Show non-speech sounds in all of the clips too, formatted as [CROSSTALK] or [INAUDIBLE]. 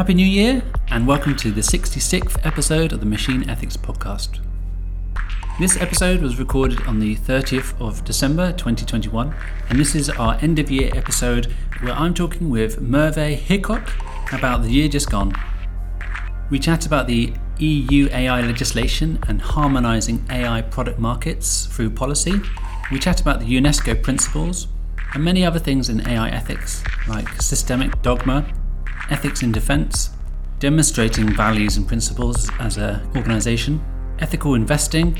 Happy New Year, and welcome to the 66th episode of the Machine Ethics Podcast. This episode was recorded on the 30th of December 2021, and this is our end of year episode where I'm talking with Merve Hickok about the year just gone. We chat about the EU AI legislation and harmonising AI product markets through policy. We chat about the UNESCO principles and many other things in AI ethics, like systemic dogma, ethics in defence, demonstrating values and principles as an organisation, ethical investing,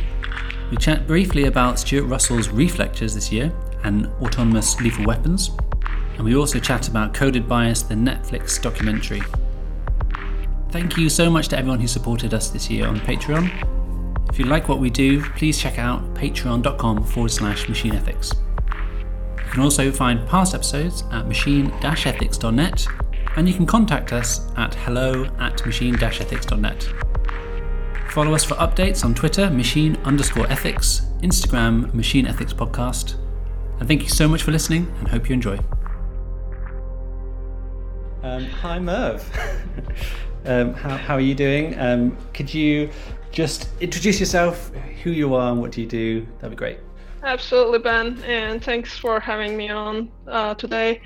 we chat briefly about Stuart Russell's Reith Lectures this year and autonomous lethal weapons. And we also chat about Coded Bias, the Netflix documentary. Thank you so much to everyone who supported us this year on Patreon. If you like what we do, please check out patreon.com forward slash machine ethics. You can also find past episodes at machine ethics.net and you can contact us at hello at machine ethics.net. Follow us for updates on Twitter, machine underscore ethics, Instagram, machine ethics podcast. And thank you so much for listening and hope you enjoy. Um, hi, Merv. [LAUGHS] um, how, how, are you doing? Um, could you just introduce yourself, who you are, and what do you do? That'd be great. Absolutely, Ben. And thanks for having me on uh, today.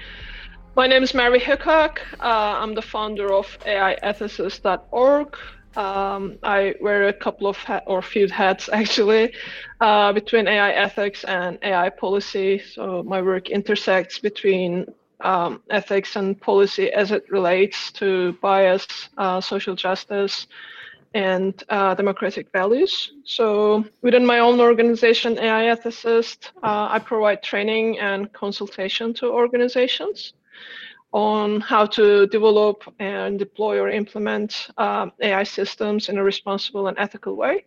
My name is Merve Hickok. Uh, I'm the founder of AIethicist.org, um, I wear a couple of hat or few hats actually uh, between AI ethics and AI policy. So my work intersects between um, ethics and policy as it relates to bias, uh, social justice, and uh, democratic values. So within my own organization, AI Ethicist, uh, I provide training and consultation to organizations on how to develop and deploy or implement uh, AI systems in a responsible and ethical way.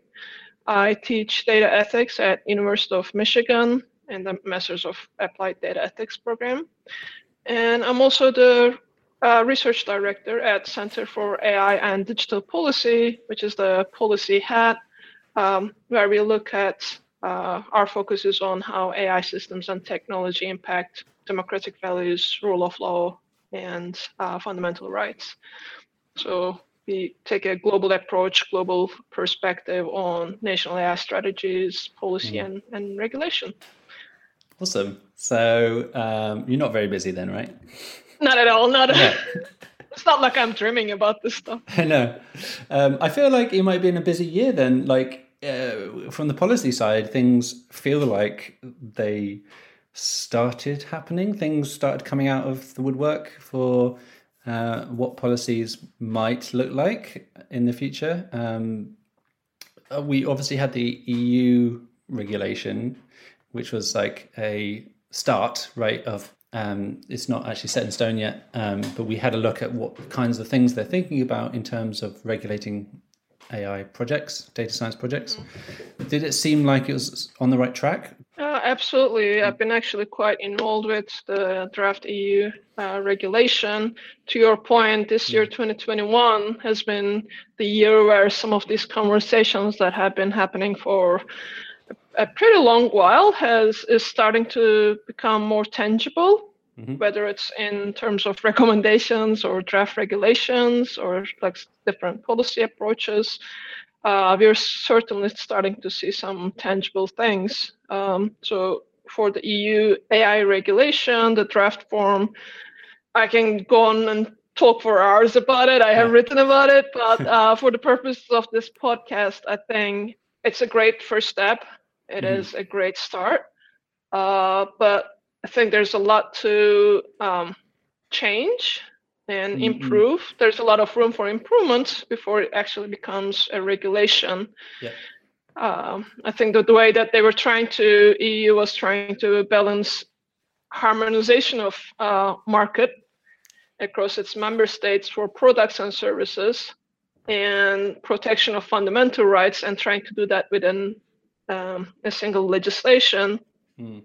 I teach data ethics at University of Michigan in the Masters of Applied Data Ethics program. And I'm also the uh, research director at Center for AI and Digital Policy, which is the policy hat, um, where we look at uh, our focus is on how AI systems and technology impact democratic values, rule of law, and uh, fundamental rights. So we take a global approach, global perspective on national AI strategies, policy, mm. and, and regulation. Awesome. So um, you're not very busy then, right? Not at all. Not. Yeah. [LAUGHS] it's not like I'm dreaming about this stuff. [LAUGHS] I know. Um, I feel like it might be in a busy year then. Like uh, from the policy side, things feel like they started happening. Things started coming out of the woodwork for uh, what policies might look like in the future. Um, uh, we obviously had the EU regulation, which was like a start, right? Of um, it's not actually set in stone yet, um, but we had a look at what kinds of things they're thinking about in terms of regulating AI projects, data science projects. Did it seem like it was on the right track? Uh, absolutely. I've been actually quite involved with the draft EU uh, regulation. To your point, this year, 2021, mm. has been the year where some of these conversations that have been happening for a pretty long while has is starting to become more tangible. Mm-hmm. Whether it's in terms of recommendations or draft regulations or like different policy approaches, uh, we're certainly starting to see some tangible things. Um, so for the EU AI regulation, the draft form, I can go on and talk for hours about it. I have written about it, but [LAUGHS] uh, for the purposes of this podcast, I think it's a great first step. It mm-hmm. is a great start, uh, but I think there's a lot to um, change and mm-hmm. improve. There's a lot of room for improvement before it actually becomes a regulation. Yeah. Um, I think that the way that they were trying to, EU was trying to balance harmonization of uh, market across its member states for products and services and protection of fundamental rights and trying to do that within um, a single legislation. Mm.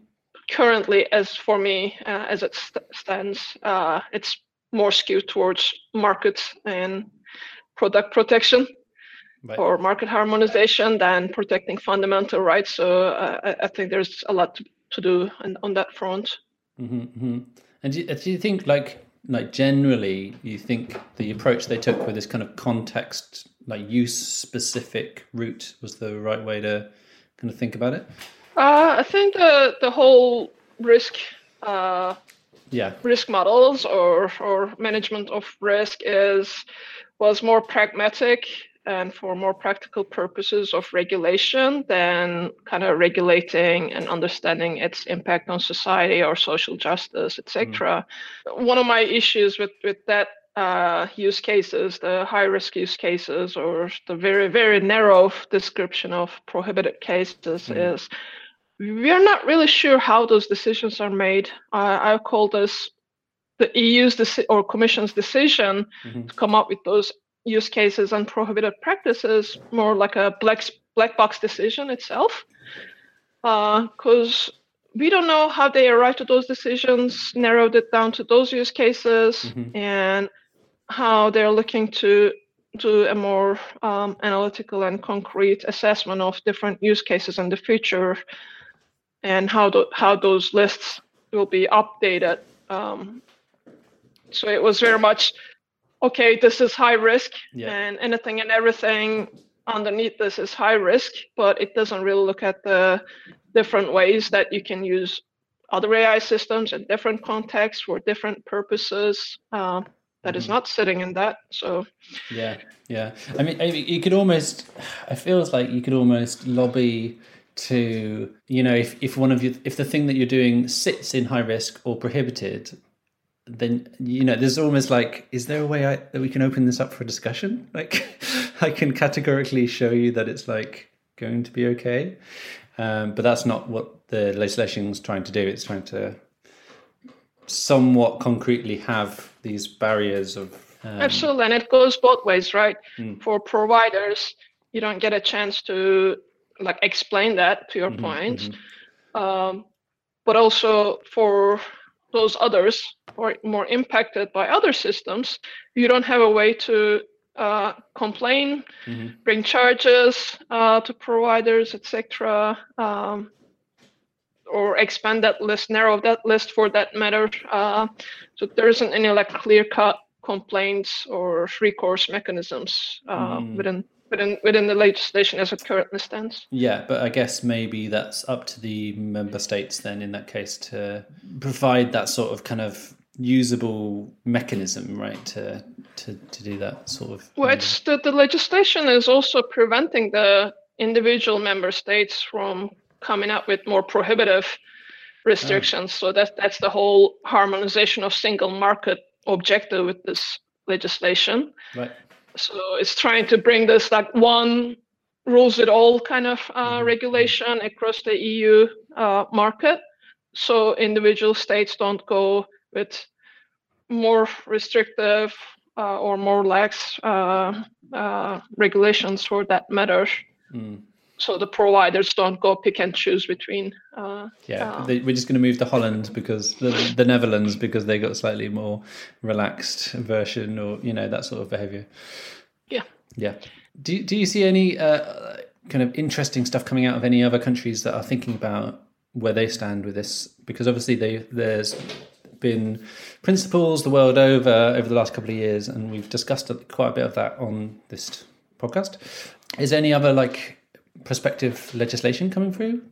Currently, as for me, uh, as it st- stands, uh, it's more skewed towards market and product protection right. or market harmonization than protecting fundamental rights. So I, I, think there's a lot to, to do on, on that front. Mm-hmm, mm-hmm. And do, do, you think like like generally you think the approach they took with this kind of context like use specific route was the right way to kind of think about it uh, i think the the whole risk uh, yeah risk models or or management of risk is was more pragmatic and for more practical purposes of regulation than kind of regulating and understanding its impact on society or social justice, etc. Mm. One of my issues with with that uh, use cases, the high risk use cases, or the very very narrow description of prohibited cases, mm. is we are not really sure how those decisions are made. Uh, I call this the EU's deci- or Commission's decision mm-hmm. to come up with those use cases and prohibited practices more like a black black box decision itself because uh, we don't know how they arrived at those decisions narrowed it down to those use cases mm-hmm. and how they're looking to do a more um, analytical and concrete assessment of different use cases in the future and how, the, how those lists will be updated um, so it was very much okay, this is high risk, yeah. and anything and everything underneath this is high risk, but it doesn't really look at the different ways that you can use other AI systems in different contexts for different purposes. Uh, that is mm-hmm. not sitting in that. So yeah, yeah. I mean, you could almost. It feels like you could almost lobby to you know if if one of you if the thing that you're doing sits in high risk or prohibited then you know there's almost like is there a way I, that we can open this up for discussion? [LAUGHS] Like i can categorically show you that it's like going to be okay. Um, but that's not what the legislation is trying to do. It's trying to somewhat concretely have these barriers of um, absolutely. And it goes both ways right? Mm. for providers you don't get a chance to like explain that to your mm-hmm, point mm-hmm. Um, but also for those others or more impacted by other systems, you don't have a way to uh, complain, mm-hmm. bring charges uh, to providers, etc., um, or expand that list, narrow that list for that matter. Uh, so there isn't any like clear-cut complaints or recourse mechanisms mm. within within within the legislation as it currently stands. Yeah, but I guess maybe that's up to the member states then in that case to provide that sort of kind of usable mechanism, right, to to, to do that sort of. Well, it's the, the legislation is also preventing the individual member states from coming up with more prohibitive restrictions. Oh. So that that's the whole harmonization of single market objective with this legislation. Right so it's trying to bring this like one rules it all kind of uh, mm-hmm. regulation across the EU uh, market, so individual states don't go with more restrictive uh, or more lax uh, uh, regulations for that matter. Mm. So the providers don't go pick and choose between. Uh, yeah, they, we're just going to move to Holland because the, the Netherlands because they got slightly more relaxed version or you know that sort of behavior. Yeah. Yeah. Do Do you see any uh, kind of interesting stuff coming out of any other countries that are thinking about where they stand with this? Because obviously they, there's been principles the world over over the last couple of years, and we've discussed quite a bit of that on this podcast. Is there any other like prospective legislation coming through?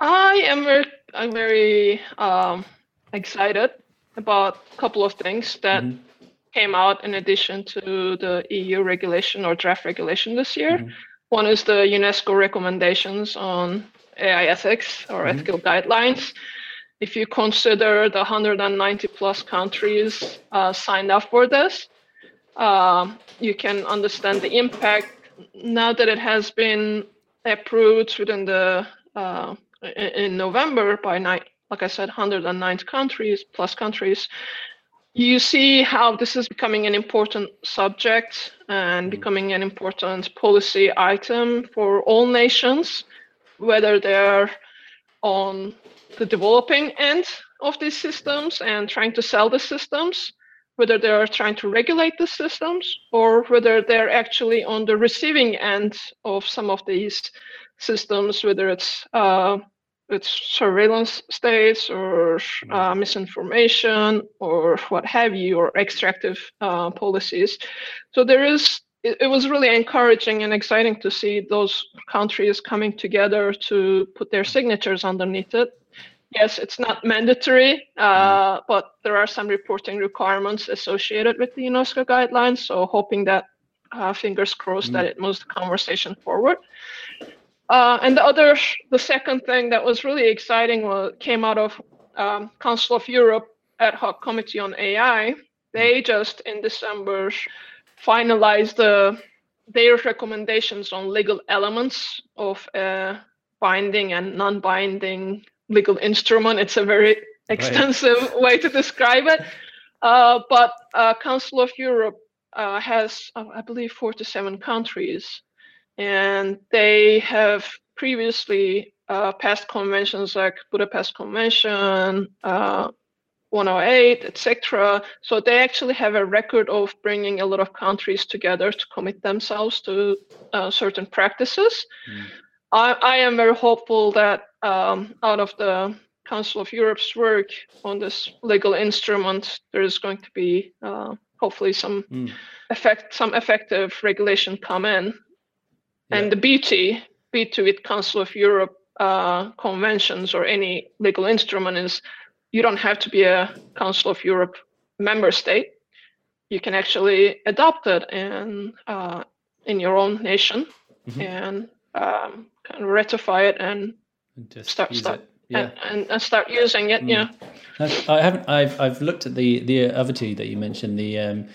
I am very, I'm very um, excited about a couple of things that mm-hmm. came out in addition to the EU regulation or draft regulation this year. Mm-hmm. One is the UNESCO recommendations on AI ethics or mm-hmm. ethical guidelines. If you consider the 190 plus countries uh, signed up for this, uh, you can understand the impact now that it has been approved within the uh, in November by nine, like I said, 109 countries plus countries. You see how this is becoming an important subject and mm-hmm. becoming an important policy item for all nations, whether they're on the developing end of these systems and trying to sell the systems, whether they are trying to regulate the systems or whether they're actually on the receiving end of some of these systems, whether it's uh, with surveillance states or mm. uh, misinformation or what have you, or extractive uh, policies. So there is. It, it, was really encouraging and exciting to see those countries coming together to put their signatures underneath it. Yes, it's not mandatory, uh, mm. but there are some reporting requirements associated with the UNESCO guidelines. So hoping that, uh, fingers crossed, mm. that it moves the conversation forward. Uh, and the other, the second thing that was really exciting was, came out of um, Council of Europe ad hoc committee on AI. They just in December finalized the, their recommendations on legal elements of a binding and non-binding legal instrument. It's a very extensive right. [LAUGHS] way to describe it. Uh, but uh, Council of Europe uh, has, uh, I believe, 47 countries and they have previously uh, passed conventions like Budapest Convention, uh, 108, etc. So they actually have a record of bringing a lot of countries together to commit themselves to uh, certain practices. Mm. I, I, am very hopeful that um, out of the Council of Europe's work on this legal instrument, there is going to be uh, hopefully some mm. effect, some effective regulation come in and the beauty, beauty with Council of Europe uh, conventions or any legal instrument is you don't have to be a Council of Europe member state. You can actually adopt it in uh, in your own nation mm-hmm. and um, kind of ratify it and, and start start yeah. and, and, start using it. Mm. Yeah, I haven't. I've I've looked at the the other two that you mentioned. The um,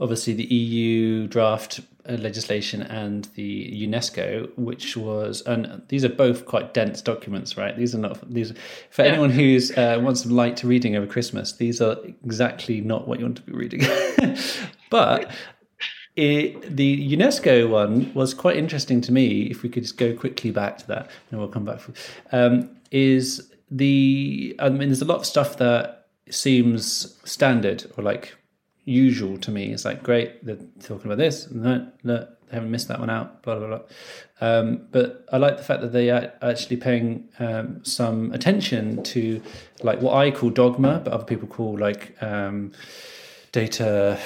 obviously the EU draft uh, legislation and the UNESCO, which was, and these are both quite dense documents, right? These are not these for yeah. anyone who's uh, wants some light reading over Christmas. These are exactly not what you want to be reading, [LAUGHS] but. It, the UNESCO one was quite interesting to me. If we could just go quickly back to that, and we'll come back. For, um, is the I mean, there's a lot of stuff that seems standard or like usual to me. It's like great, they're talking about this. No, no, they haven't missed that one out. Blah blah blah. Um, but I like the fact that they are actually paying um, some attention to like what I call dogma, but other people call like um, data.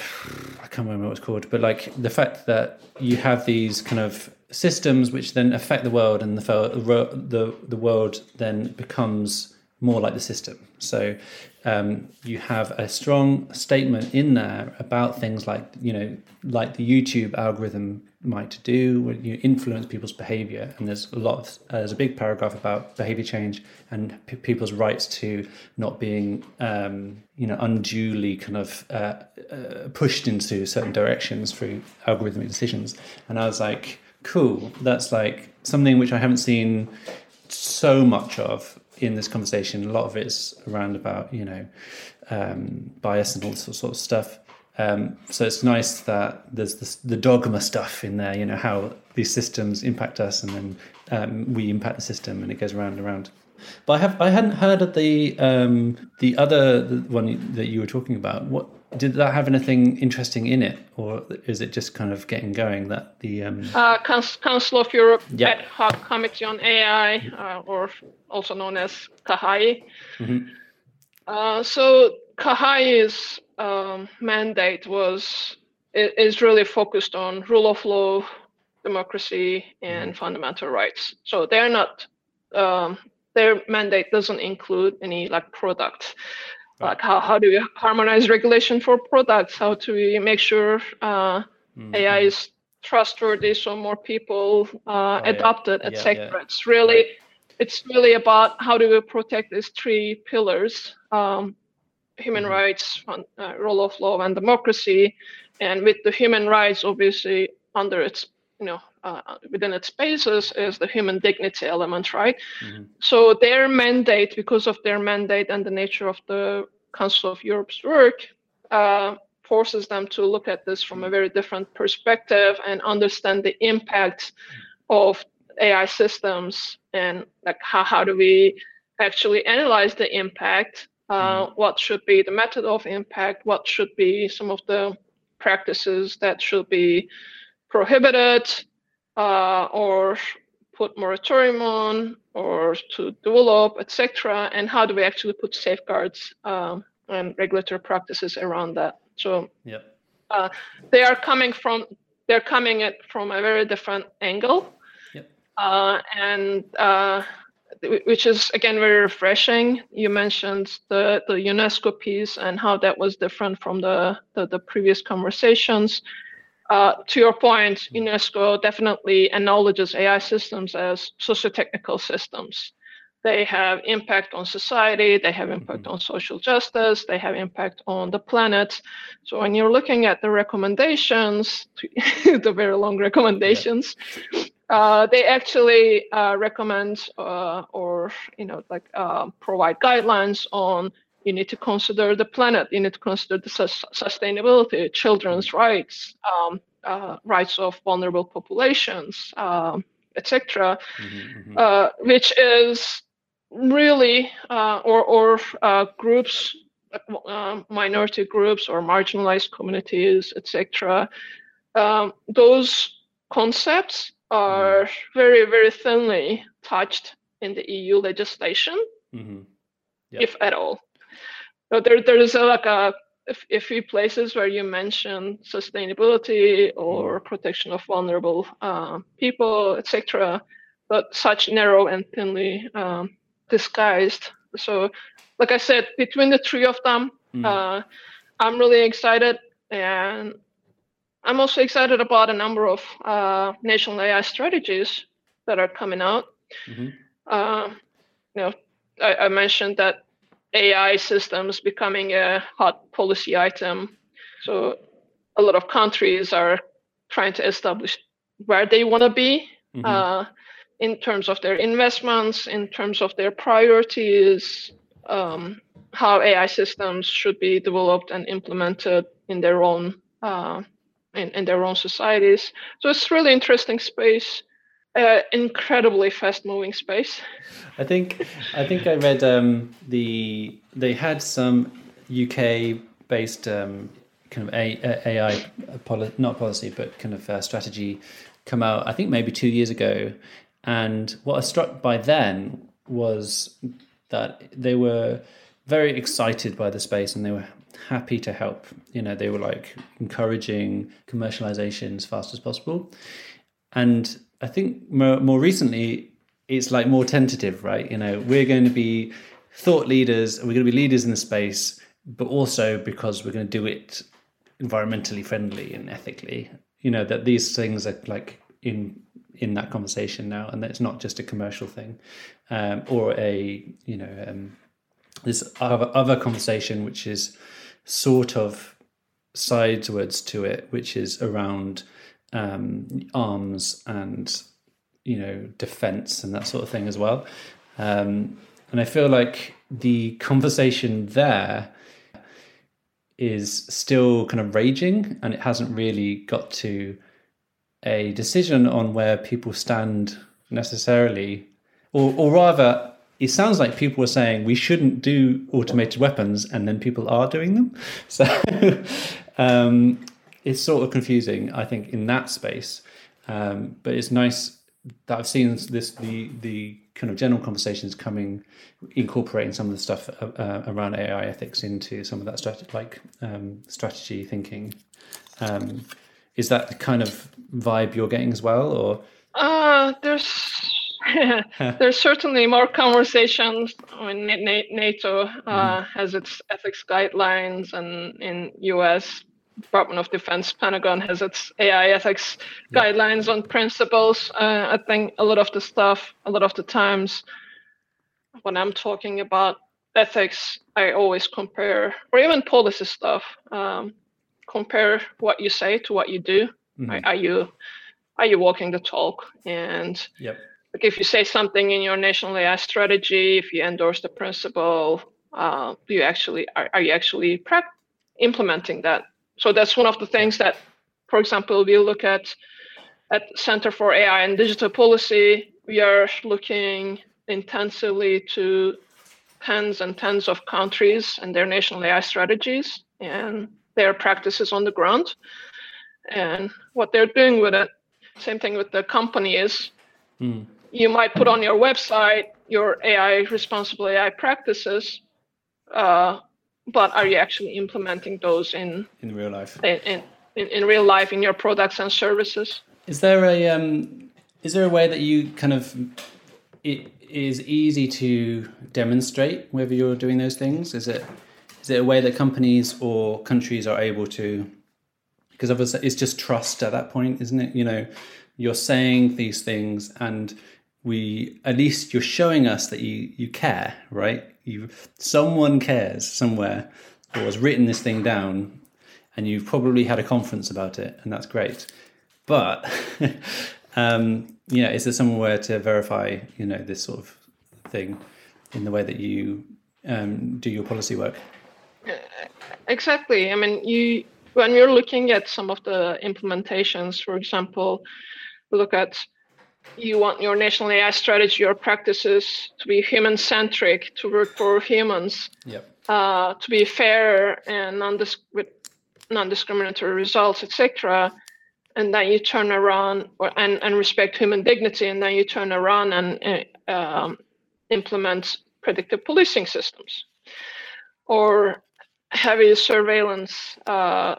I can't remember what it's called, but like the fact that you have these kind of systems which then affect the world, and the the the world then becomes more like the system. So um, you have a strong statement in there about things like you know like the YouTube algorithm might do when you influence people's behavior and there's a lot of uh, there's a big paragraph about behavior change and p- people's rights to not being um, you know unduly kind of uh, uh, pushed into certain directions through algorithmic decisions and I was like cool that's like something which I haven't seen so much of in this conversation. A lot of it's around about you know um, bias and all sort of stuff. Um, so it's nice that there's this, the dogma stuff in there. You know how these systems impact us, and then um, we impact the system, and it goes around and around. But I have I hadn't heard of the um, the other the one that you were talking about. What did that have anything interesting in it, or is it just kind of getting going? That the um... uh, Council of Europe yep. Ad Hoc Committee on AI, uh, or also known as CAHAI. Mm-hmm. Uh, so CAHAI's um, mandate was is really focused on rule of law, democracy, and mm-hmm. fundamental rights. So they're not um, their mandate doesn't include any like product like how, how do we harmonize regulation for products how do we make sure uh, mm-hmm. ai is trustworthy so more people uh, oh, adopt yeah. it etc yeah, yeah. it's really right. it's really about how do we protect these three pillars um, human mm-hmm. rights uh, rule of law and democracy and with the human rights obviously under its you know uh, within its basis is the human dignity element, right? Mm-hmm. So their mandate, because of their mandate and the nature of the Council of Europe's work, uh, forces them to look at this from a very different perspective and understand the impact of AI systems and like how, how do we actually analyze the impact? Uh, mm-hmm. What should be the method of impact? What should be some of the practices that should be prohibited uh, or put moratorium on or to develop, etc. And how do we actually put safeguards um, and regulatory practices around that? So yep. uh, they are coming from they're coming at from a very different angle, yep. uh, and uh, which is again very refreshing. You mentioned the the UNESCO piece and how that was different from the the, the previous conversations. Uh, to your point, mm-hmm. UNESCO definitely acknowledges AI systems as socio-technical systems. They have impact on society, they have impact mm-hmm. on social justice, they have impact on the planet. So when you're looking at the recommendations, [LAUGHS] the very long recommendations, yeah. uh, they actually uh, recommend uh, or you know like uh, provide guidelines on you need to consider the planet you need to consider the su- sustainability children's mm-hmm. rights um, uh, rights of vulnerable populations um, etc mm-hmm, mm-hmm. uh, which is really uh, or or uh, groups uh, minority groups or marginalized communities etc um, those concepts are mm-hmm. very very thinly touched in the eu legislation mm-hmm. yep. if at all so there, there's a, like a, a few places where you mention sustainability or mm. protection of vulnerable uh, people, etc., but such narrow and thinly um, disguised. So, like I said, between the three of them, mm. uh, I'm really excited, and I'm also excited about a number of uh, national AI strategies that are coming out. Mm-hmm. Uh, you know, I, I mentioned that AI systems becoming a hot policy item. So a lot of countries are trying to establish where they want to be mm-hmm. uh, in terms of their investments, in terms of their priorities, um, how AI systems should be developed and implemented in their own uh, in, in their own societies. So it's really interesting space uh, incredibly fast moving space. I think I think I read um, the they had some UK based um, kind of AI not policy but kind of uh, strategy come out. I think maybe two years ago, and what I struck by then was that they were very excited by the space and they were happy to help. You know, they were like encouraging commercialization as fast as possible. And I think more, more recently, it's like more tentative, right? You know, we're going to be thought leaders, and we're going to be leaders in the space, but also because we're going to do it environmentally friendly and ethically. You know that these things are like in in that conversation now, and that it's not just a commercial thing, um, or a you know um, this other other conversation which is sort of sidewards to it, which is around um, arms and you know defense and that sort of thing as well. Um, and I feel like the conversation there is still kind of raging, and it hasn't really got to a decision on where people stand necessarily, or or rather. It sounds like people are saying we shouldn't do automated weapons, and then people are doing them. [LAUGHS] So, [LAUGHS] um, it's sort of confusing, I think, in that space. Um, but it's nice that I've seen this the the kind of general conversations coming, incorporating some of the stuff uh, uh around AI ethics into some of that strategy, like um, strategy thinking. Um, is that the kind of vibe you're getting as well, or? Uh, there's [LAUGHS] there's certainly more conversations. I mean, NATO uh, mm-hmm. has its ethics guidelines, and in US Department of Defense, Pentagon has its AI ethics yeah. guidelines on principles. Uh, I think a lot of the stuff, a lot of the times, when I'm talking about ethics, I always compare, or even policy stuff, um, compare what you say to what you do. Mm-hmm. Right? Are you are you walking the talk? And yep. like if you say something in your national AI strategy, if you endorse the principle, uh, do you actually are, are you actually pra- implementing that so that's one of the things that, for example, we look at at Center for AI and Digital Policy. We are looking intensively to tens and tens of countries and their national AI strategies and their practices on the ground and what they're doing with it. Same thing with the companies. Mm. you might put on your website your AI responsible AI practices, uh, but are you actually implementing those in in real life? In, in, in real life in your products and services. Is there a um, is there a way that you kind of it is easy to demonstrate whether you're doing those things? Is it is it a way that companies or countries are able to because obviously it's just trust at that point, isn't it? You know, you're saying these things and we at least you're showing us that you you care, right? You someone cares somewhere or has written this thing down and you've probably had a conference about it and that's great. But [LAUGHS] um, you know, is there somewhere to verify, you know, this sort of thing in the way that you um, do your policy work? Exactly. I mean, you when you're looking at some of the implementations, for example, look at you want your national AI strategy or practices to be human centric, to work for humans, yep. uh, to be fair and non-dis- with non-discriminatory results, etc. And then you turn around or, and, and respect human dignity, and then you turn around and uh, um, implement predictive policing systems, or heavy surveillance uh,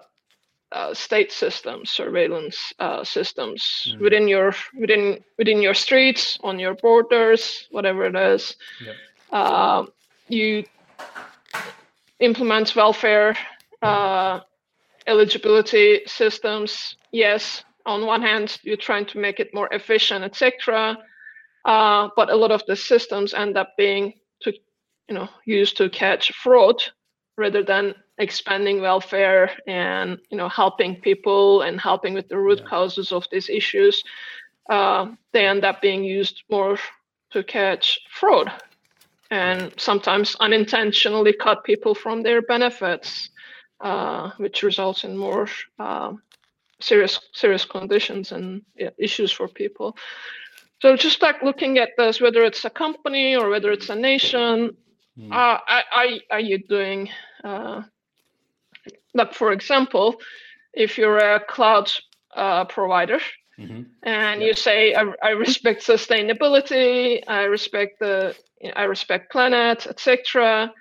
uh, state systems, surveillance uh, systems mm. within your within within your streets, on your borders, whatever it is. Yep. Uh, you implement welfare uh, eligibility systems. Yes, on one hand, you're trying to make it more efficient, etc. Uh, but a lot of the systems end up being to, you know, used to catch fraud rather than expanding welfare and you know helping people and helping with the root yeah. causes of these issues uh, they end up being used more to catch fraud and sometimes unintentionally cut people from their benefits uh, which results in more uh, serious serious conditions and yeah, issues for people so just like looking at this whether it's a company or whether it's a nation mm. are, are you doing uh, like for example, if you're a cloud uh, provider mm-hmm. and yeah. you say I, I, respect sustainability, I respect the I respect planet, etc.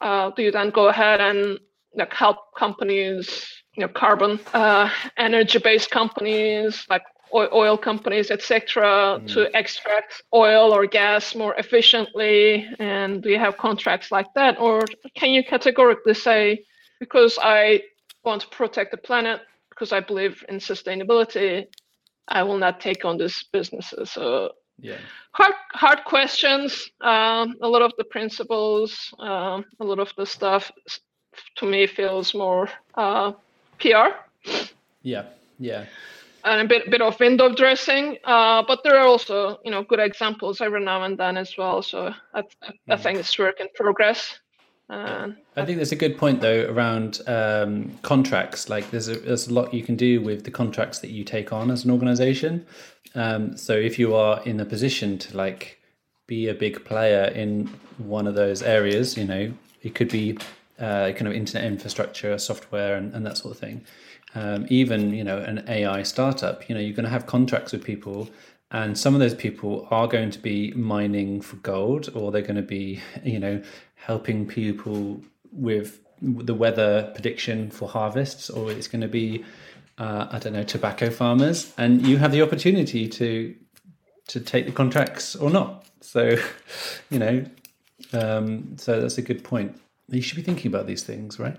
Uh, do you then go ahead and like help companies, you know, carbon uh, energy-based companies like oil companies, etc., mm. to extract oil or gas more efficiently? And do you have contracts like that, or can you categorically say because I want to protect the planet, because I believe in sustainability, I will not take on these businesses. So yeah, hard hard questions. Um, a lot of the principles, um, a lot of the stuff, to me feels more uh, PR. Yeah, yeah. And a bit bit of window dressing, uh, but there are also you know good examples every now and then as well. So I, I, mm. think it's work in progress. Uh, I think there's a good point though around um, contracts. Like there's a, there's a lot you can do with the contracts that you take on as an organization. Um, so if you are in a position to like be a big player in one of those areas, you know, it could be uh, kind of internet infrastructure, software, and, and that sort of thing. Um, even you know an AI startup, you know, you're going to have contracts with people and some of those people are going to be mining for gold or they're going to be you know helping people with the weather prediction for harvests, or it's going to be, uh, I don't know, tobacco farmers, and you have the opportunity to to take the contracts or not. So, [LAUGHS] you know, um, so that's a good point. You should be thinking about these things, right?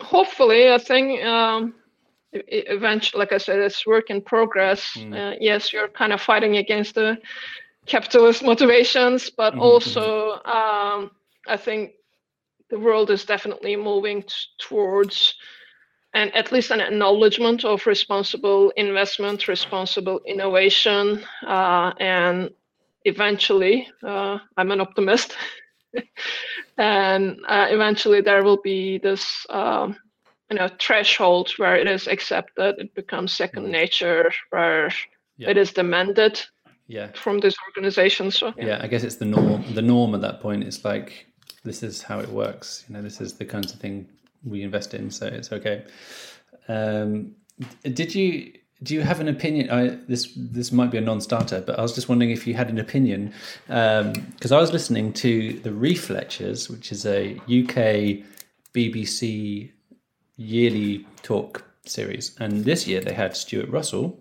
Hopefully, I think um, eventually, like I said, it's work in progress. Mm. Uh, yes, you're kind of fighting against the capitalist motivations, but mm-hmm. also um, I think the world is definitely moving t- towards and at least an acknowledgement of responsible investment, responsible innovation, uh, and eventually, uh, I'm an optimist, [LAUGHS] and uh, eventually there will be this, um, you know, threshold where it is accepted, it becomes second mm. nature, where yeah. it is demanded yeah. from these organizations. So, yeah. yeah, I guess it's the norm. The norm at that point is like this is how it works. You know, this is the kinds of thing we invest in, so it's okay. Um, did you do you have an opinion? I, this this might be a non-starter, but I was just wondering if you had an opinion because um, I was listening to the Reith Lectures, which is a UK BBC yearly talk series, and this year they had Stuart Russell,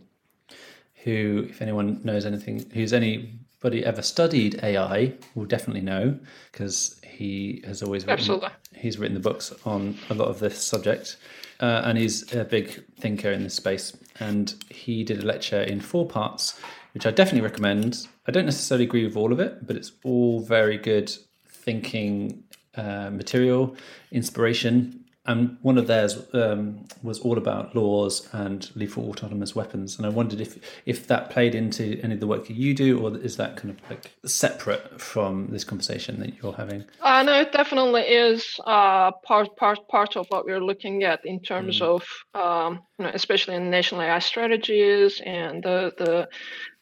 who, if anyone knows anything, who's anybody ever studied AI, will definitely know because he has always written, Absolutely. he's written the books on a lot of this subject uh, and he's a big thinker in this space. And he did a lecture in four parts, which I definitely recommend. I don't necessarily agree with all of it, but it's all very good thinking uh, material, inspiration, and one of theirs um, was all about laws and lethal autonomous weapons. And I wondered if if that played into any of the work that you do, or is that kind of like separate from this conversation that you're having? Uh, no, it definitely is uh, part part part of what we're looking at in terms mm. of um, you know, especially in national AI strategies and the the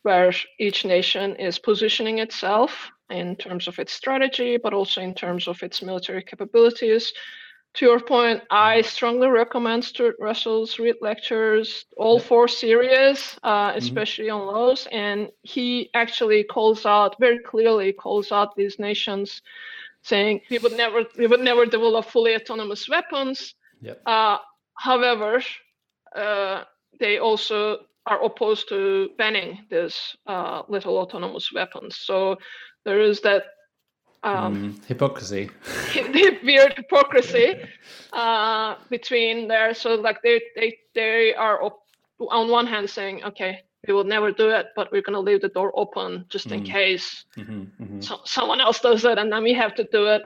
where each nation is positioning itself in terms of its strategy, but also in terms of its military capabilities to your point, I mm-hmm. strongly recommend Stuart Russell's Reith lectures, all four series, uh, mm-hmm. especially mm-hmm. on laws. And he actually calls out very clearly calls out these nations, saying we would never we would never develop fully autonomous weapons. Yep. Uh, however, uh, they also are opposed to banning these uh, lethal autonomous weapons. So there is that um, mm, hypocrisy [LAUGHS] weird hypocrisy uh, between there so like they they they are op- on one hand saying okay we will never do it but we're going to leave the door open just in mm. case mm-hmm, mm-hmm. So, someone else does it and then we have to do it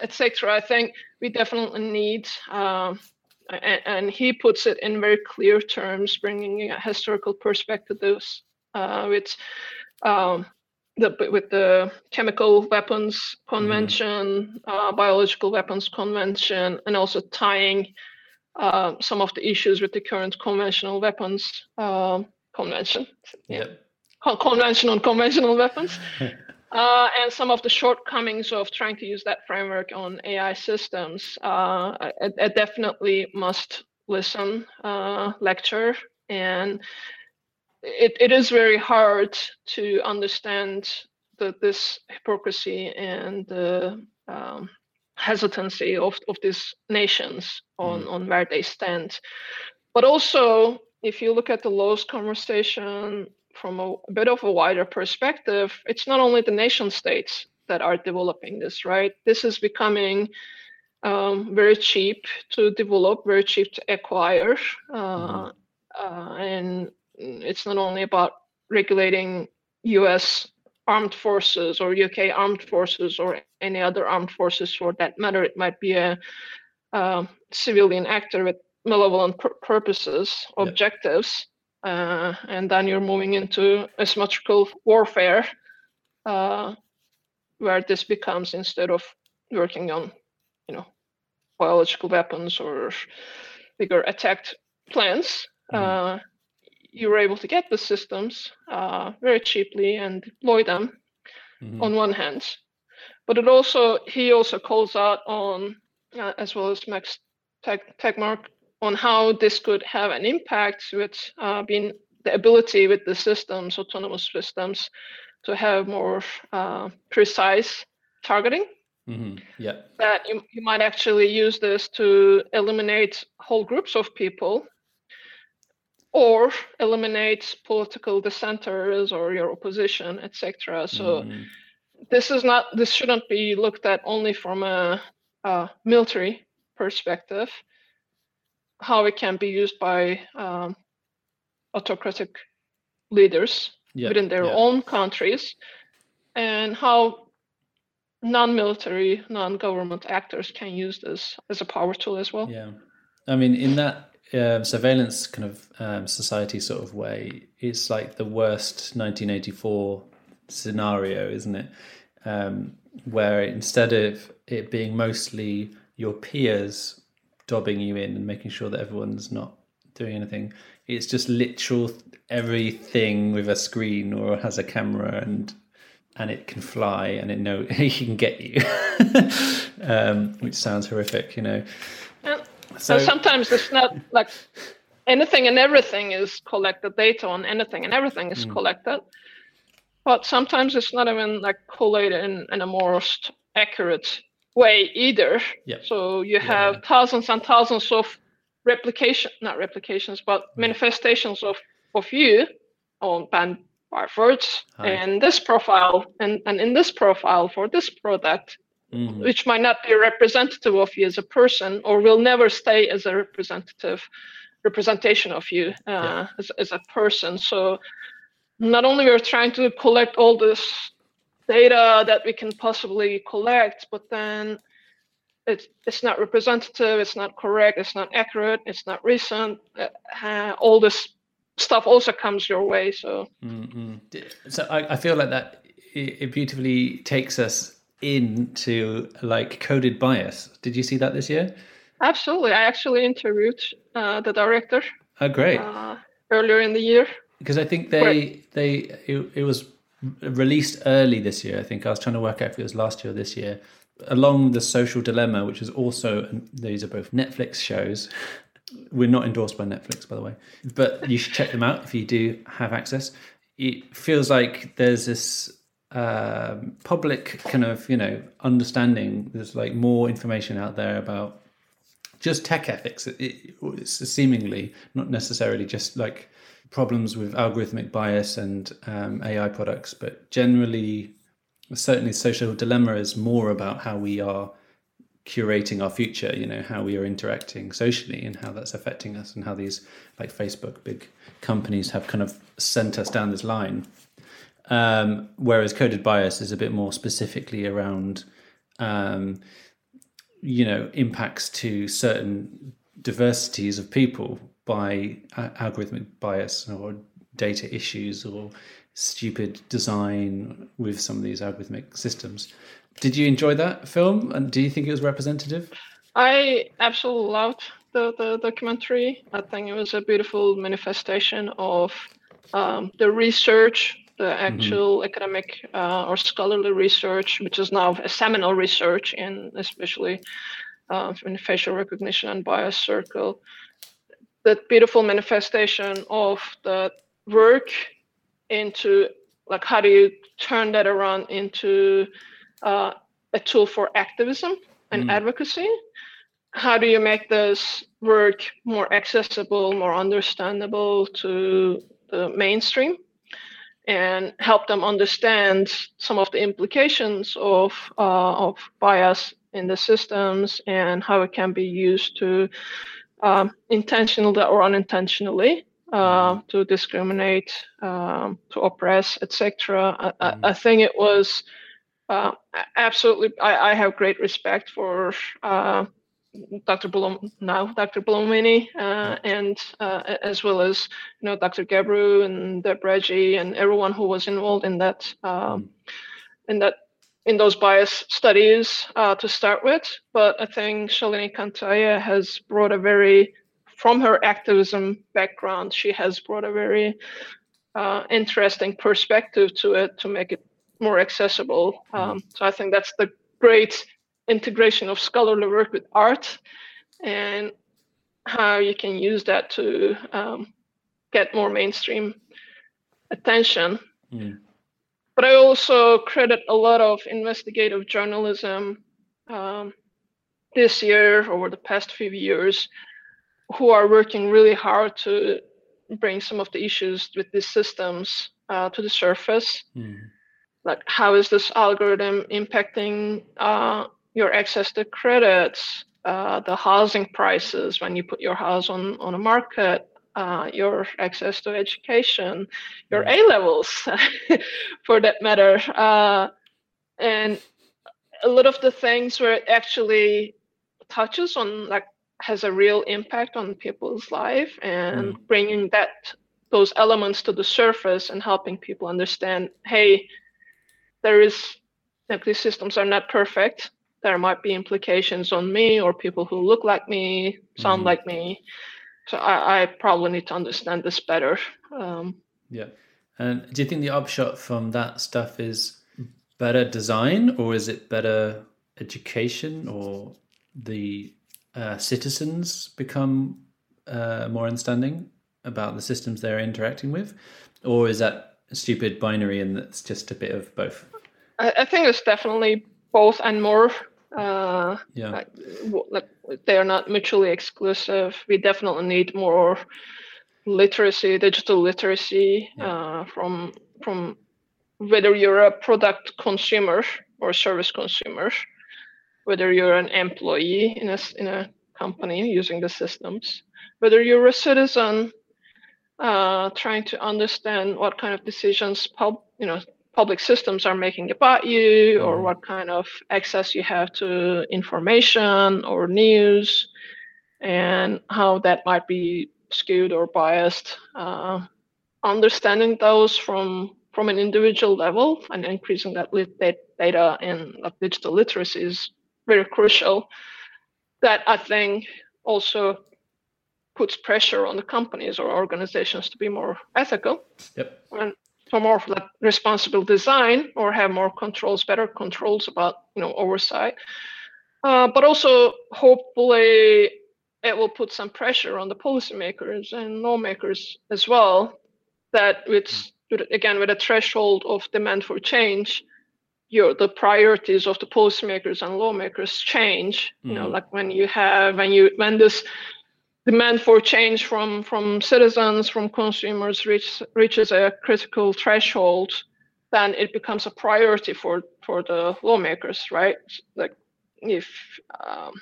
etc i think we definitely need um, and, and, he puts it in very clear terms bringing a historical perspective to this uh, which um, the, with the chemical weapons convention, mm-hmm. uh, biological weapons convention, and also tying uh, some of the issues with the current conventional weapons uh, convention. Yeah. convention on conventional weapons. [LAUGHS] Uh, and some of the shortcomings of trying to use that framework on AI systems. Uh, I, I, definitely must listen, uh, lecture, and it, it is very hard to understand the, this hypocrisy and the um, hesitancy of, of these nations on, mm. on where they stand. But also, if you look at the laws conversation from a, a bit of a wider perspective, it's not only the nation states that are developing this, right? This is becoming um, very cheap to develop, very cheap to acquire. Uh, mm. uh, and it's not only about regulating US armed forces or UK armed forces or any other armed forces for that matter. It might be a, a civilian actor with malevolent pur- purposes, objectives, uh, and then you're moving into asymmetrical warfare, uh, where this becomes instead of working on, you know, biological weapons or bigger attack plans. Mm. Uh, you were able to get the systems uh, very cheaply and deploy them mm-hmm. on one hand. But it also he also calls out on uh, as well as Max Tegmark on how this could have an impact with uh, being the ability with the systems, autonomous systems, to have more uh, precise targeting. Mm-hmm. Yeah. That you, you might actually use this to eliminate whole groups of people or eliminate political dissenters or your opposition, etc. So mm. this is not this shouldn't be looked at only from a, a military perspective. How it can be used by um, autocratic leaders yeah, within their yeah. own countries, and how non-military, non-government actors can use this as a power tool as well. Yeah, I mean, in that uh, surveillance kind of um, society sort of way, it's like the worst 1984 scenario, isn't it? Um, where instead of it being mostly your peers dobbing you in and making sure that everyone's not doing anything, it's just literal everything with a screen or has a camera and and it can fly and it know [LAUGHS] it can get you, [LAUGHS] um, which sounds horrific, you know. So, so sometimes it's not [LAUGHS] like anything and everything is collected data on anything and everything is mm. collected but sometimes it's not even like collated in, in a most accurate way either yep. so you have yeah. thousands and thousands of replication not replications but mm. manifestations of of you on band efforts in this profile and, and in this profile for this product mm-hmm. which might not be representative of you as a person or will never stay as a representative representation of you uh, yeah. as, as a person. So not only we're trying to collect all this data that we can possibly collect, but then it's it's not representative, it's not correct, it's not accurate, it's not recent. Uh, all this stuff also comes your way. So, mm-hmm. so I, I feel like that it beautifully takes us into like coded bias. Did you see that this year? Absolutely. I actually interviewed uh, the director. Oh, great. Uh, earlier in the year. Because I think they they it, it, was released early this year. I think I was trying to work out if it was last year or this year. Along the social dilemma, which is also these are both Netflix shows. We're not endorsed by Netflix, by the way, but you should check them out if you do have access. It feels like there's this um, public kind of you know understanding. There's like more information out there about just tech ethics. It, it's seemingly not necessarily just like problems with algorithmic bias and um, AI products, but generally, certainly, social dilemma is more about how we are curating our future. You know, how we are interacting socially and how that's affecting us, and how these like Facebook, big companies have kind of sent us down this line. Um, whereas coded bias is a bit more specifically around um, you know impacts to certain diversities of people by algorithmic bias or data issues or stupid design with some of these algorithmic systems. Did you enjoy that film and do you think it was representative? I absolutely loved the, the documentary. I think it was a beautiful manifestation of um, the research the mm-hmm. actual mm-hmm. academic uh, or scholarly research, which is now a seminal research in especially uh, in facial recognition and bias circle. That beautiful manifestation of the work into like how do you turn that around into uh, a tool for activism and mm. advocacy? How do you make this work more accessible, more understandable to the mainstream? And help them understand some of the implications of uh, of bias in the systems and how it can be used to um, intentionally or unintentionally uh, mm-hmm. to discriminate, um, to oppress, etc. I, mm-hmm. I, I, think it was uh, absolutely. I, I, have great respect for uh, Dr. Blum now, Dr. Buolamwini, uh, and uh, as well as you know Dr. Gebru and Deb Raji and everyone who was involved in that um, in that in those bias studies uh, to start with. But I think Shalini Kantayya has brought a very from her activism background, she has brought a very uh, interesting perspective to it to make it more accessible. Um, so I think that's the great integration of scholarly work with art and how you can use that to um, get more mainstream attention. Mm. But I also credit a lot of investigative journalism um, this year, over the past few years, who are working really hard to bring some of the issues with these systems uh, to the surface. Mm. Like, how is this algorithm impacting uh, your access to credits, uh, the housing prices when you put your house on, on a market, uh, your access to education, your A levels [LAUGHS] for that matter. Uh, and a lot of the things where it actually touches on like has a real impact on people's life and mm. bringing that those elements to the surface and helping people understand hey there is like these systems are not perfect there might be implications on me or people who look like me, sound mm-hmm. like me. So I, I, probably need to understand this better. Um, yeah. And do you think the upshot from that stuff is better design or is it better education or the uh, citizens become uh, more understanding about the systems they're interacting with, or is that stupid binary and it's just a bit of both? I, I think it's definitely both and more. Uh, Yeah. like, like they are not mutually exclusive. We definitely need more literacy, digital literacy uh, from from whether you're a product consumer or service consumer, whether you're an employee in a in a company using the systems, whether you're a citizen uh, trying to understand what kind of decisions pub you know public systems are making about you or Mhm. what kind of access you have to information or news and how that might be skewed or biased uh, understanding those from from an individual level and increasing that lit- dat- data and digital literacy is very crucial that i think also puts pressure on the companies or organizations to be more ethical Yep. and for more of like responsible design or have more controls, better controls about you know oversight. Uh, but also hopefully it will put some pressure on the policymakers and lawmakers as well. That with with- again with a threshold of demand for change, your the priorities of the policymakers and lawmakers change. You know, Mhm. like when you have when you when this demand for change from from citizens from consumers reach, reaches a critical threshold then it becomes a priority for for the lawmakers right? Like if um,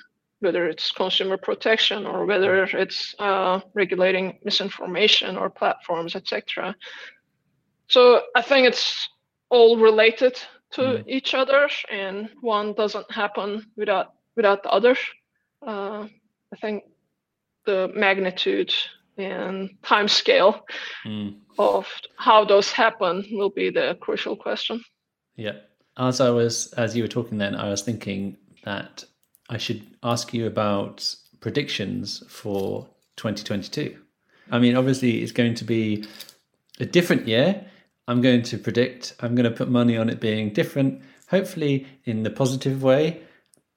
whether it's consumer protection or whether it's uh, regulating misinformation or platforms etc so i think it's all related to Mm. each other and one doesn't happen without without the other. Uh, i think the magnitude and time scale Mm. of how those happen will be the crucial question. Yeah. As I was, as you were talking, then I was thinking that I should ask you about predictions for 2022. I mean, obviously, it's going to be a different year. I'm going to predict. I'm going to put money on it being different. Hopefully, in the positive way.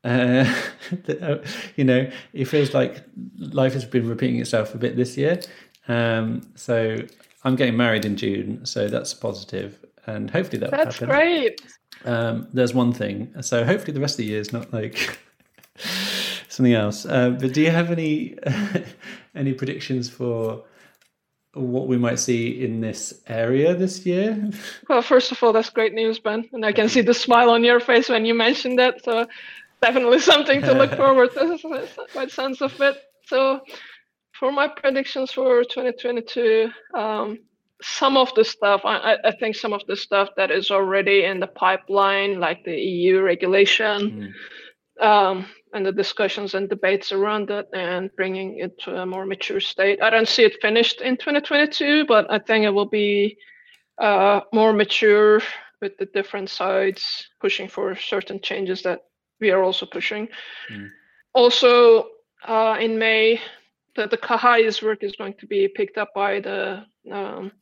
Uh, [LAUGHS] uh, you know, it feels like life has been repeating itself a bit this year. Um, so I'm getting married in June, so that's positive, and hopefully that That's happen. great. Um, there's one thing. So hopefully the rest of the year is not like [LAUGHS] something else. Uh, but do you have any [LAUGHS] any predictions for what we might see in this area this year? Well, first of all, that's great news, Ben. And I can see the smile on your face when you mentioned that. So definitely [LAUGHS] something to look [LAUGHS] forward to [LAUGHS] by the sense of it. So for my predictions for 2022, um, some of the stuff, I, I- think some of the stuff that is already in the pipeline, like the EU regulation, um, and the discussions and debates around it and bringing it to a more mature state. I don't see it finished in 2022, but I think it will be uh, more mature with the different sides pushing for certain changes that we are also pushing. Mm. Also, uh, in May, the, the CAHAI's work is going to be picked up by the um,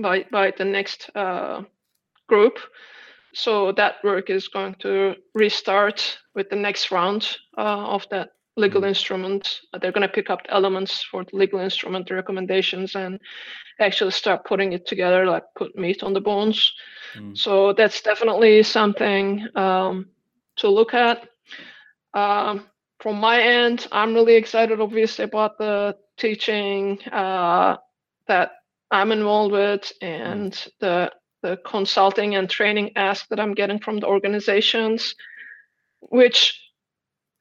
by by the next uh, group. So that work is going to restart with the next round uh, of that legal Mm. instrument. They're going to pick up the elements for the legal instrument recommendations and actually start putting it together, like put meat on the bones. Mm. So that's definitely something um, to look at. Um, from my end, I'm really excited, obviously, about the teaching uh, that I'm involved with and the the consulting and training ask that I'm getting from the organizations, which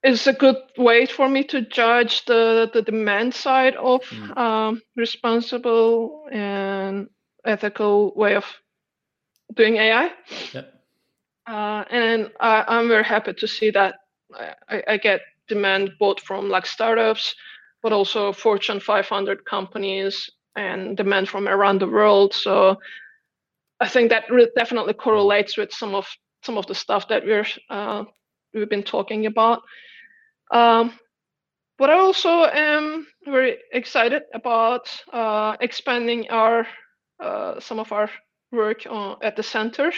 is a good way for me to judge the, the demand side of Mm. um, responsible and ethical way of doing AI. Yep. Uh, and I, I'm very happy to see that I, I- get demand both from like startups, but also Fortune 500 companies and demand from around the world. So I think that definitely correlates with some of some of the stuff that we're uh, we've been talking about. Um, but I also am very excited about uh, expanding our uh, some of our work on, at the center.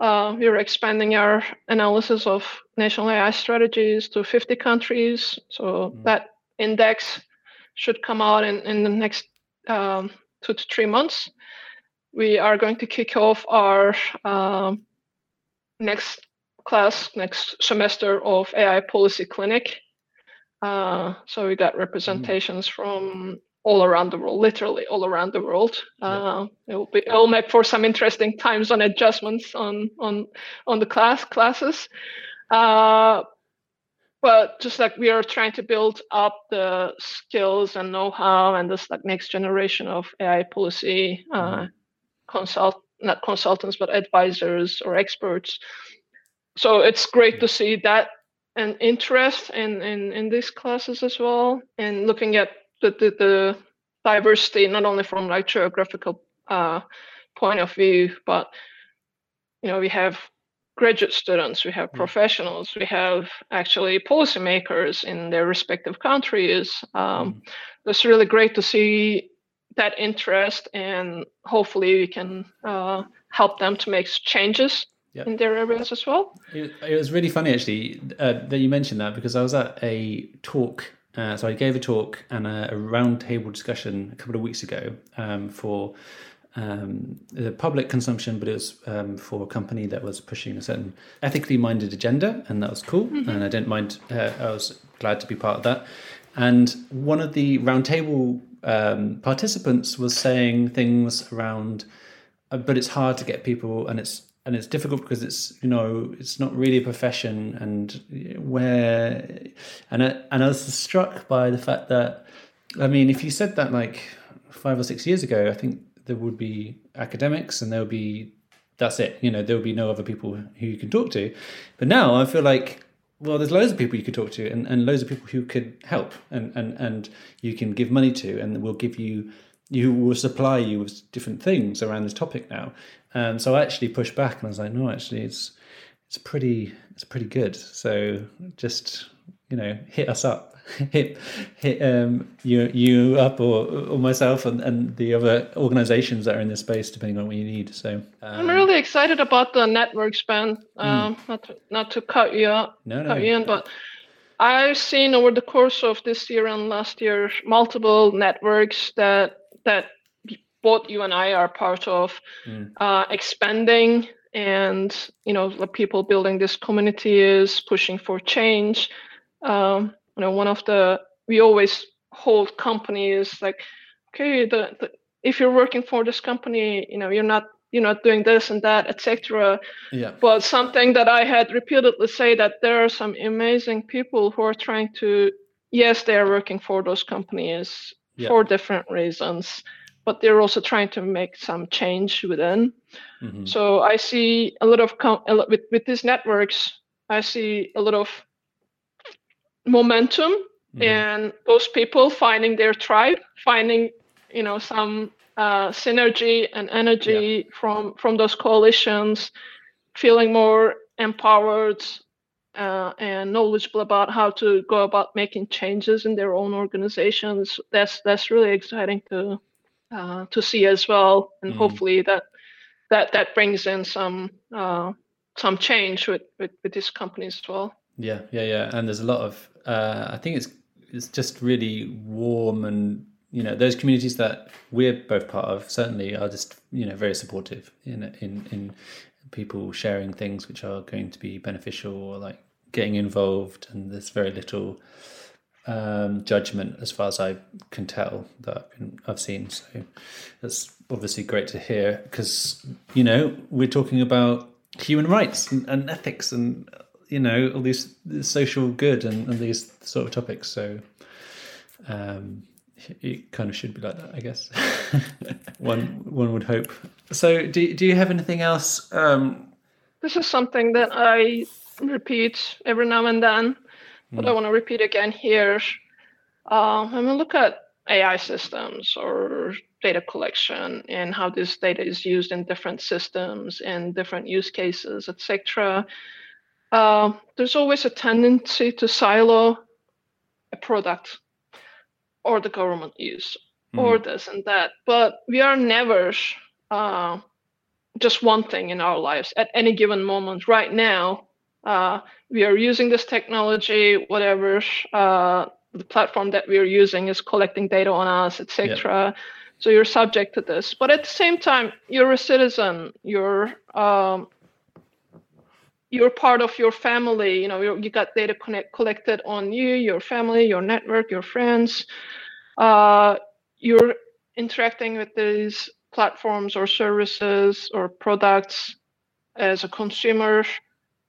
Uh, we're expanding our analysis of national AI strategies to 50 countries. So Mm. that index should come out in, in the next um, two to three months. We are going to kick off our um, next class, next semester of AI Policy Clinic. Uh, so we got mm-hmm. representations mm. from all around the world, literally all around the world. Uh, it will be it will make for some interesting times on adjustments on on on the class classes. Uh, but just like we are trying to build up the skills and know-how and this like next generation of AI policy uh, mm-hmm. consult not consultants but advisors or experts. So it's great to see that and interest in, in, in these classes as well and looking at the, the, the diversity not only from like geographical uh, point of view but you know we have graduate students we have mm. professionals we have actually policymakers in their respective countries um, mm. it's really great to see that interest and hopefully we can uh, help them to make changes yep. in their areas as well it, it was really funny actually uh, that you mentioned that because i was at a talk uh, so I gave a talk and a, a roundtable discussion a couple of weeks ago um, for um, the public consumption, but it was um, for a company that was pushing a certain ethically minded agenda, and that was cool. Mm-hmm. And I didn't mind. Uh, I was glad to be part of that. And one of the roundtable um, participants was saying things around, uh, but it's hard to get people, and it's and it's difficult because it's you know it's not really a profession and where and I, and I was struck by the fact that I mean if you said that like five or six years ago I think there would be academics and there would be that's it you know there would be no other people who you can talk to. But now I feel like well there's loads of people you could talk to and, and loads of people who could help and, and and you can give money to and will give you you will supply you with different things around this topic now um, so I actually pushed back and I was like, no, actually, it's it's pretty it's pretty good. So just you know, hit us up, [LAUGHS] hit hit um, you you up or or myself and, and the other organisations that are in this space, depending on what you need. So um, I'm really excited about the network span. Um, mm. Not to, not to cut you up, no, no. cut you in, but. I've seen over the course of this year and last year multiple networks that that both you and I are part of mm. uh, expanding and you know the people building this community is pushing for change um, you know one of the we always hold companies like okay the, the if you're working for this company you know you're not you're not doing this and that etc yeah but something that i had repeatedly say that there are some amazing people who are trying to yes they are working for those companies yeah. for different reasons but they're also trying to make some change within. Mm-hmm. So I see a lot of com- with with these networks. I see a lot of momentum mm-hmm. and those people finding their tribe, finding you know some uh, synergy and energy yeah. from from those coalitions, feeling more empowered uh, and knowledgeable about how to go about making changes in their own organizations. That's that's really exciting to uh, to see as well, and mm. hopefully that that that brings in some uh, some change with, with with this company as well. Yeah, yeah, yeah. And there's a lot of uh, I think it's it's just really warm and you know those communities that we're both part of certainly are just you know very supportive in in in people sharing things which are going to be beneficial or like getting involved and there's very little um, judgment, as far as I can tell, that I've, seen. So that's obviously great to hear because you know we're talking about human rights and, and ethics and you know all these social good and, and these sort of topics. So um, it kind of should be like that, I guess. [LAUGHS] one one would hope. So do do you have anything else? Um, this is something that I repeat every now and then but I hmm. want to repeat again here. Uh, when we look at AI systems or data collection and how this data is used in different systems and different use cases, etc., uh, there's always a tendency to silo a product or the government use mm. or this and that. But we are never uh, just one thing in our lives at any given moment. Right now, uh, we are using this technology, whatever uh, the platform that we're using is collecting data on us, etc. So you're subject to this. But at the same time, you're a citizen. You're um, you're part of your family. You know, you got data connect, collected on you, your family, your network, your friends. Uh, you're interacting with these platforms or services or products as a consumer.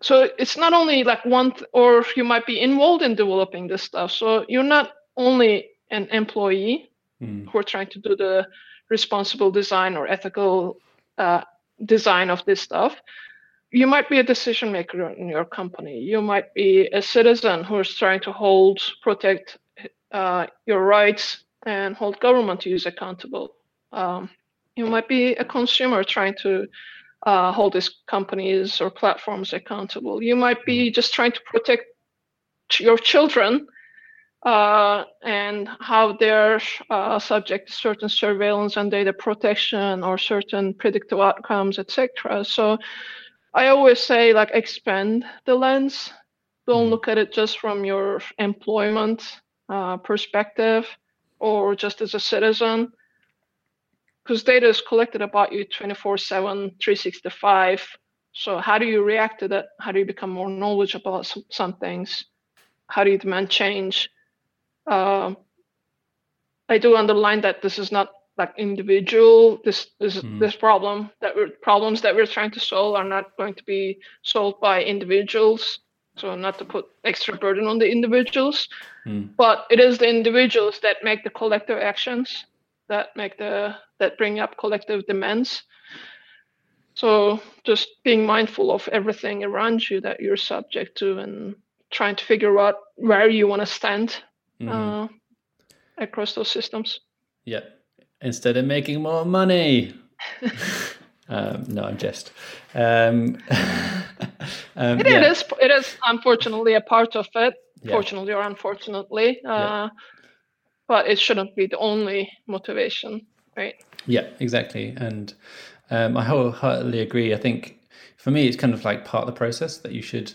So it's not only like one, th- or you might be involved in developing this stuff. So you're not only an employee mm. who are trying to do the responsible design or ethical uh, design of this stuff. You might be a decision maker in your company. You might be a citizen who is trying to hold, protect uh, your rights, and hold government to use accountable. Um, you might be a consumer trying to uh, hold these companies or platforms accountable. You might be hmm. just trying to protect your children uh, and how they're uh, subject to certain surveillance and data protection or certain predictive outcomes, etc. So I always say, like, expand the lens. Don't hmm. look at it just from your employment uh, perspective or just as a citizen because data is collected about you 24 7 365 so how do you react to that? How do you become more knowledgeable about some, some things? How do you demand change? Uh, i do underline that this is not like individual. This this mm. this problem that we're problems that we're trying to solve are not going to be solved by individuals. So not to put extra burden on the individuals. Mm. but it is the individuals that make the collective actions that make the that bring up collective demands so just being mindful of everything around you that you're subject to and trying to figure out where you want to stand mm-hmm. uh, across those systems yeah instead of making more money [LAUGHS] um, no i'm just um, [LAUGHS] um, it, yeah. it is it is unfortunately a part of it yeah. fortunately or unfortunately uh, yeah. But it shouldn't be the only motivation right? Yeah exactly. And um, i wholeheartedly agree. I think for me it's kind of like part of the process that you should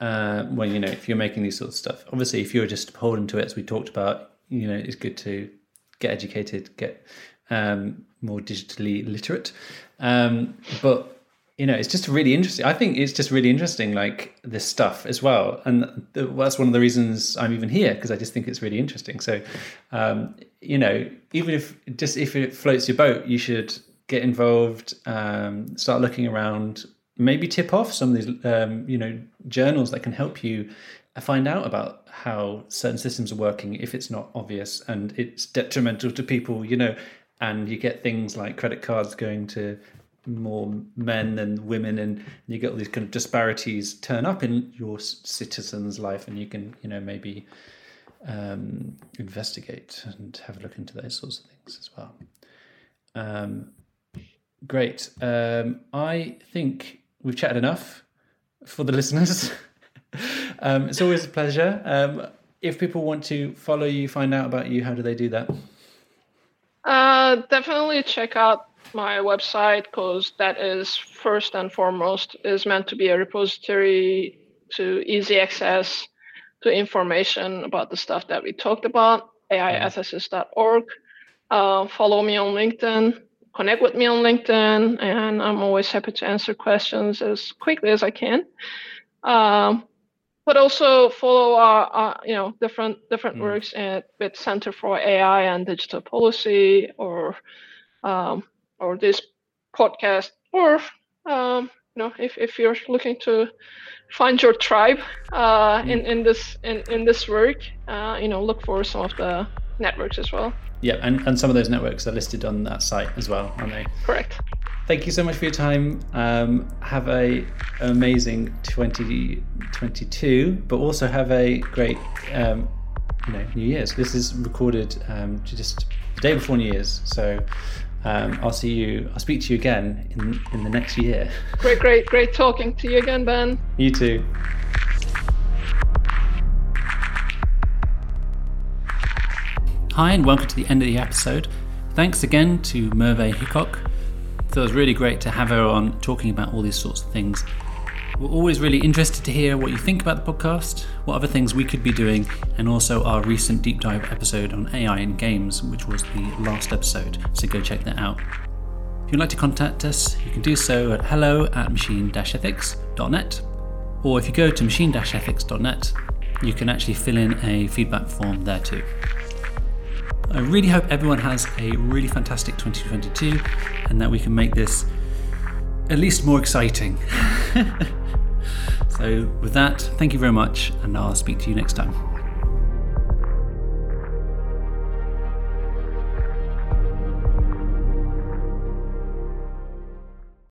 uh, well you know if you're making these sort of stuff obviously if you're just holding to it as we talked about you know it's good to get educated get um, more digitally literate. Um, but you know, it's just really interesting. I think it's just really interesting, like this stuff as well, and that's one of the reasons I'm even here because I just think it's really interesting. So, um, you know, even if just if it floats your boat, you should get involved, um, start looking around, maybe tip off some of these, um, you know, journals that can help you find out about how certain systems are working if it's not obvious and it's detrimental to people, you know, and you get things like credit cards going to more men than women and you get all these kind of disparities turn up in your citizen's life and you can you know maybe um, investigate and have a look into those sorts of things as well. Um, great. Um, i think we've chatted enough for the [LAUGHS] listeners. Um, it's always a pleasure. Um, if people want to follow you find out about you how do they do that? Uh, definitely check out my website because that is first and foremost is meant to be a repository to easy access to information about the stuff that we talked about aiethicist.org uh, follow me on linkedin connect with me on linkedin and i'm always happy to answer questions as quickly as i can um, but also follow our, our, you know different different mm. works at with center for ai and digital policy or um, or this podcast, or um, you know, if, if you're looking to find your tribe uh, in in this in, in this work, uh, you know, look for some of the networks as well. Yeah, and, and some of those networks are listed on that site as well, aren't they? Correct. Thank you so much for your time. Um, have a amazing 2022, but also have a great um, you know New Year's. This is recorded um, just the day before New Year's, so um, I'll see you. I'll speak to you again in in the next year. Great, great, great talking to you again, Ben. You too. Hi, and welcome to the end of the episode. Thanks again to Merve Hickok. Thought it was really great to have her on talking about all these sorts of things. We're always really interested to hear what you think about the podcast, what other things we could be doing, and also our recent deep dive episode on AI in games, which was the last episode, so go check that out. If you'd like to contact us, you can do so at hello at machine ethics.net, or if you go to machine ethics.net, you can actually fill in a feedback form there too. I really hope everyone has a really fantastic 2022 and that we can make this at least more exciting. [LAUGHS] so, with that, thank you very much, and I'll speak to you next time.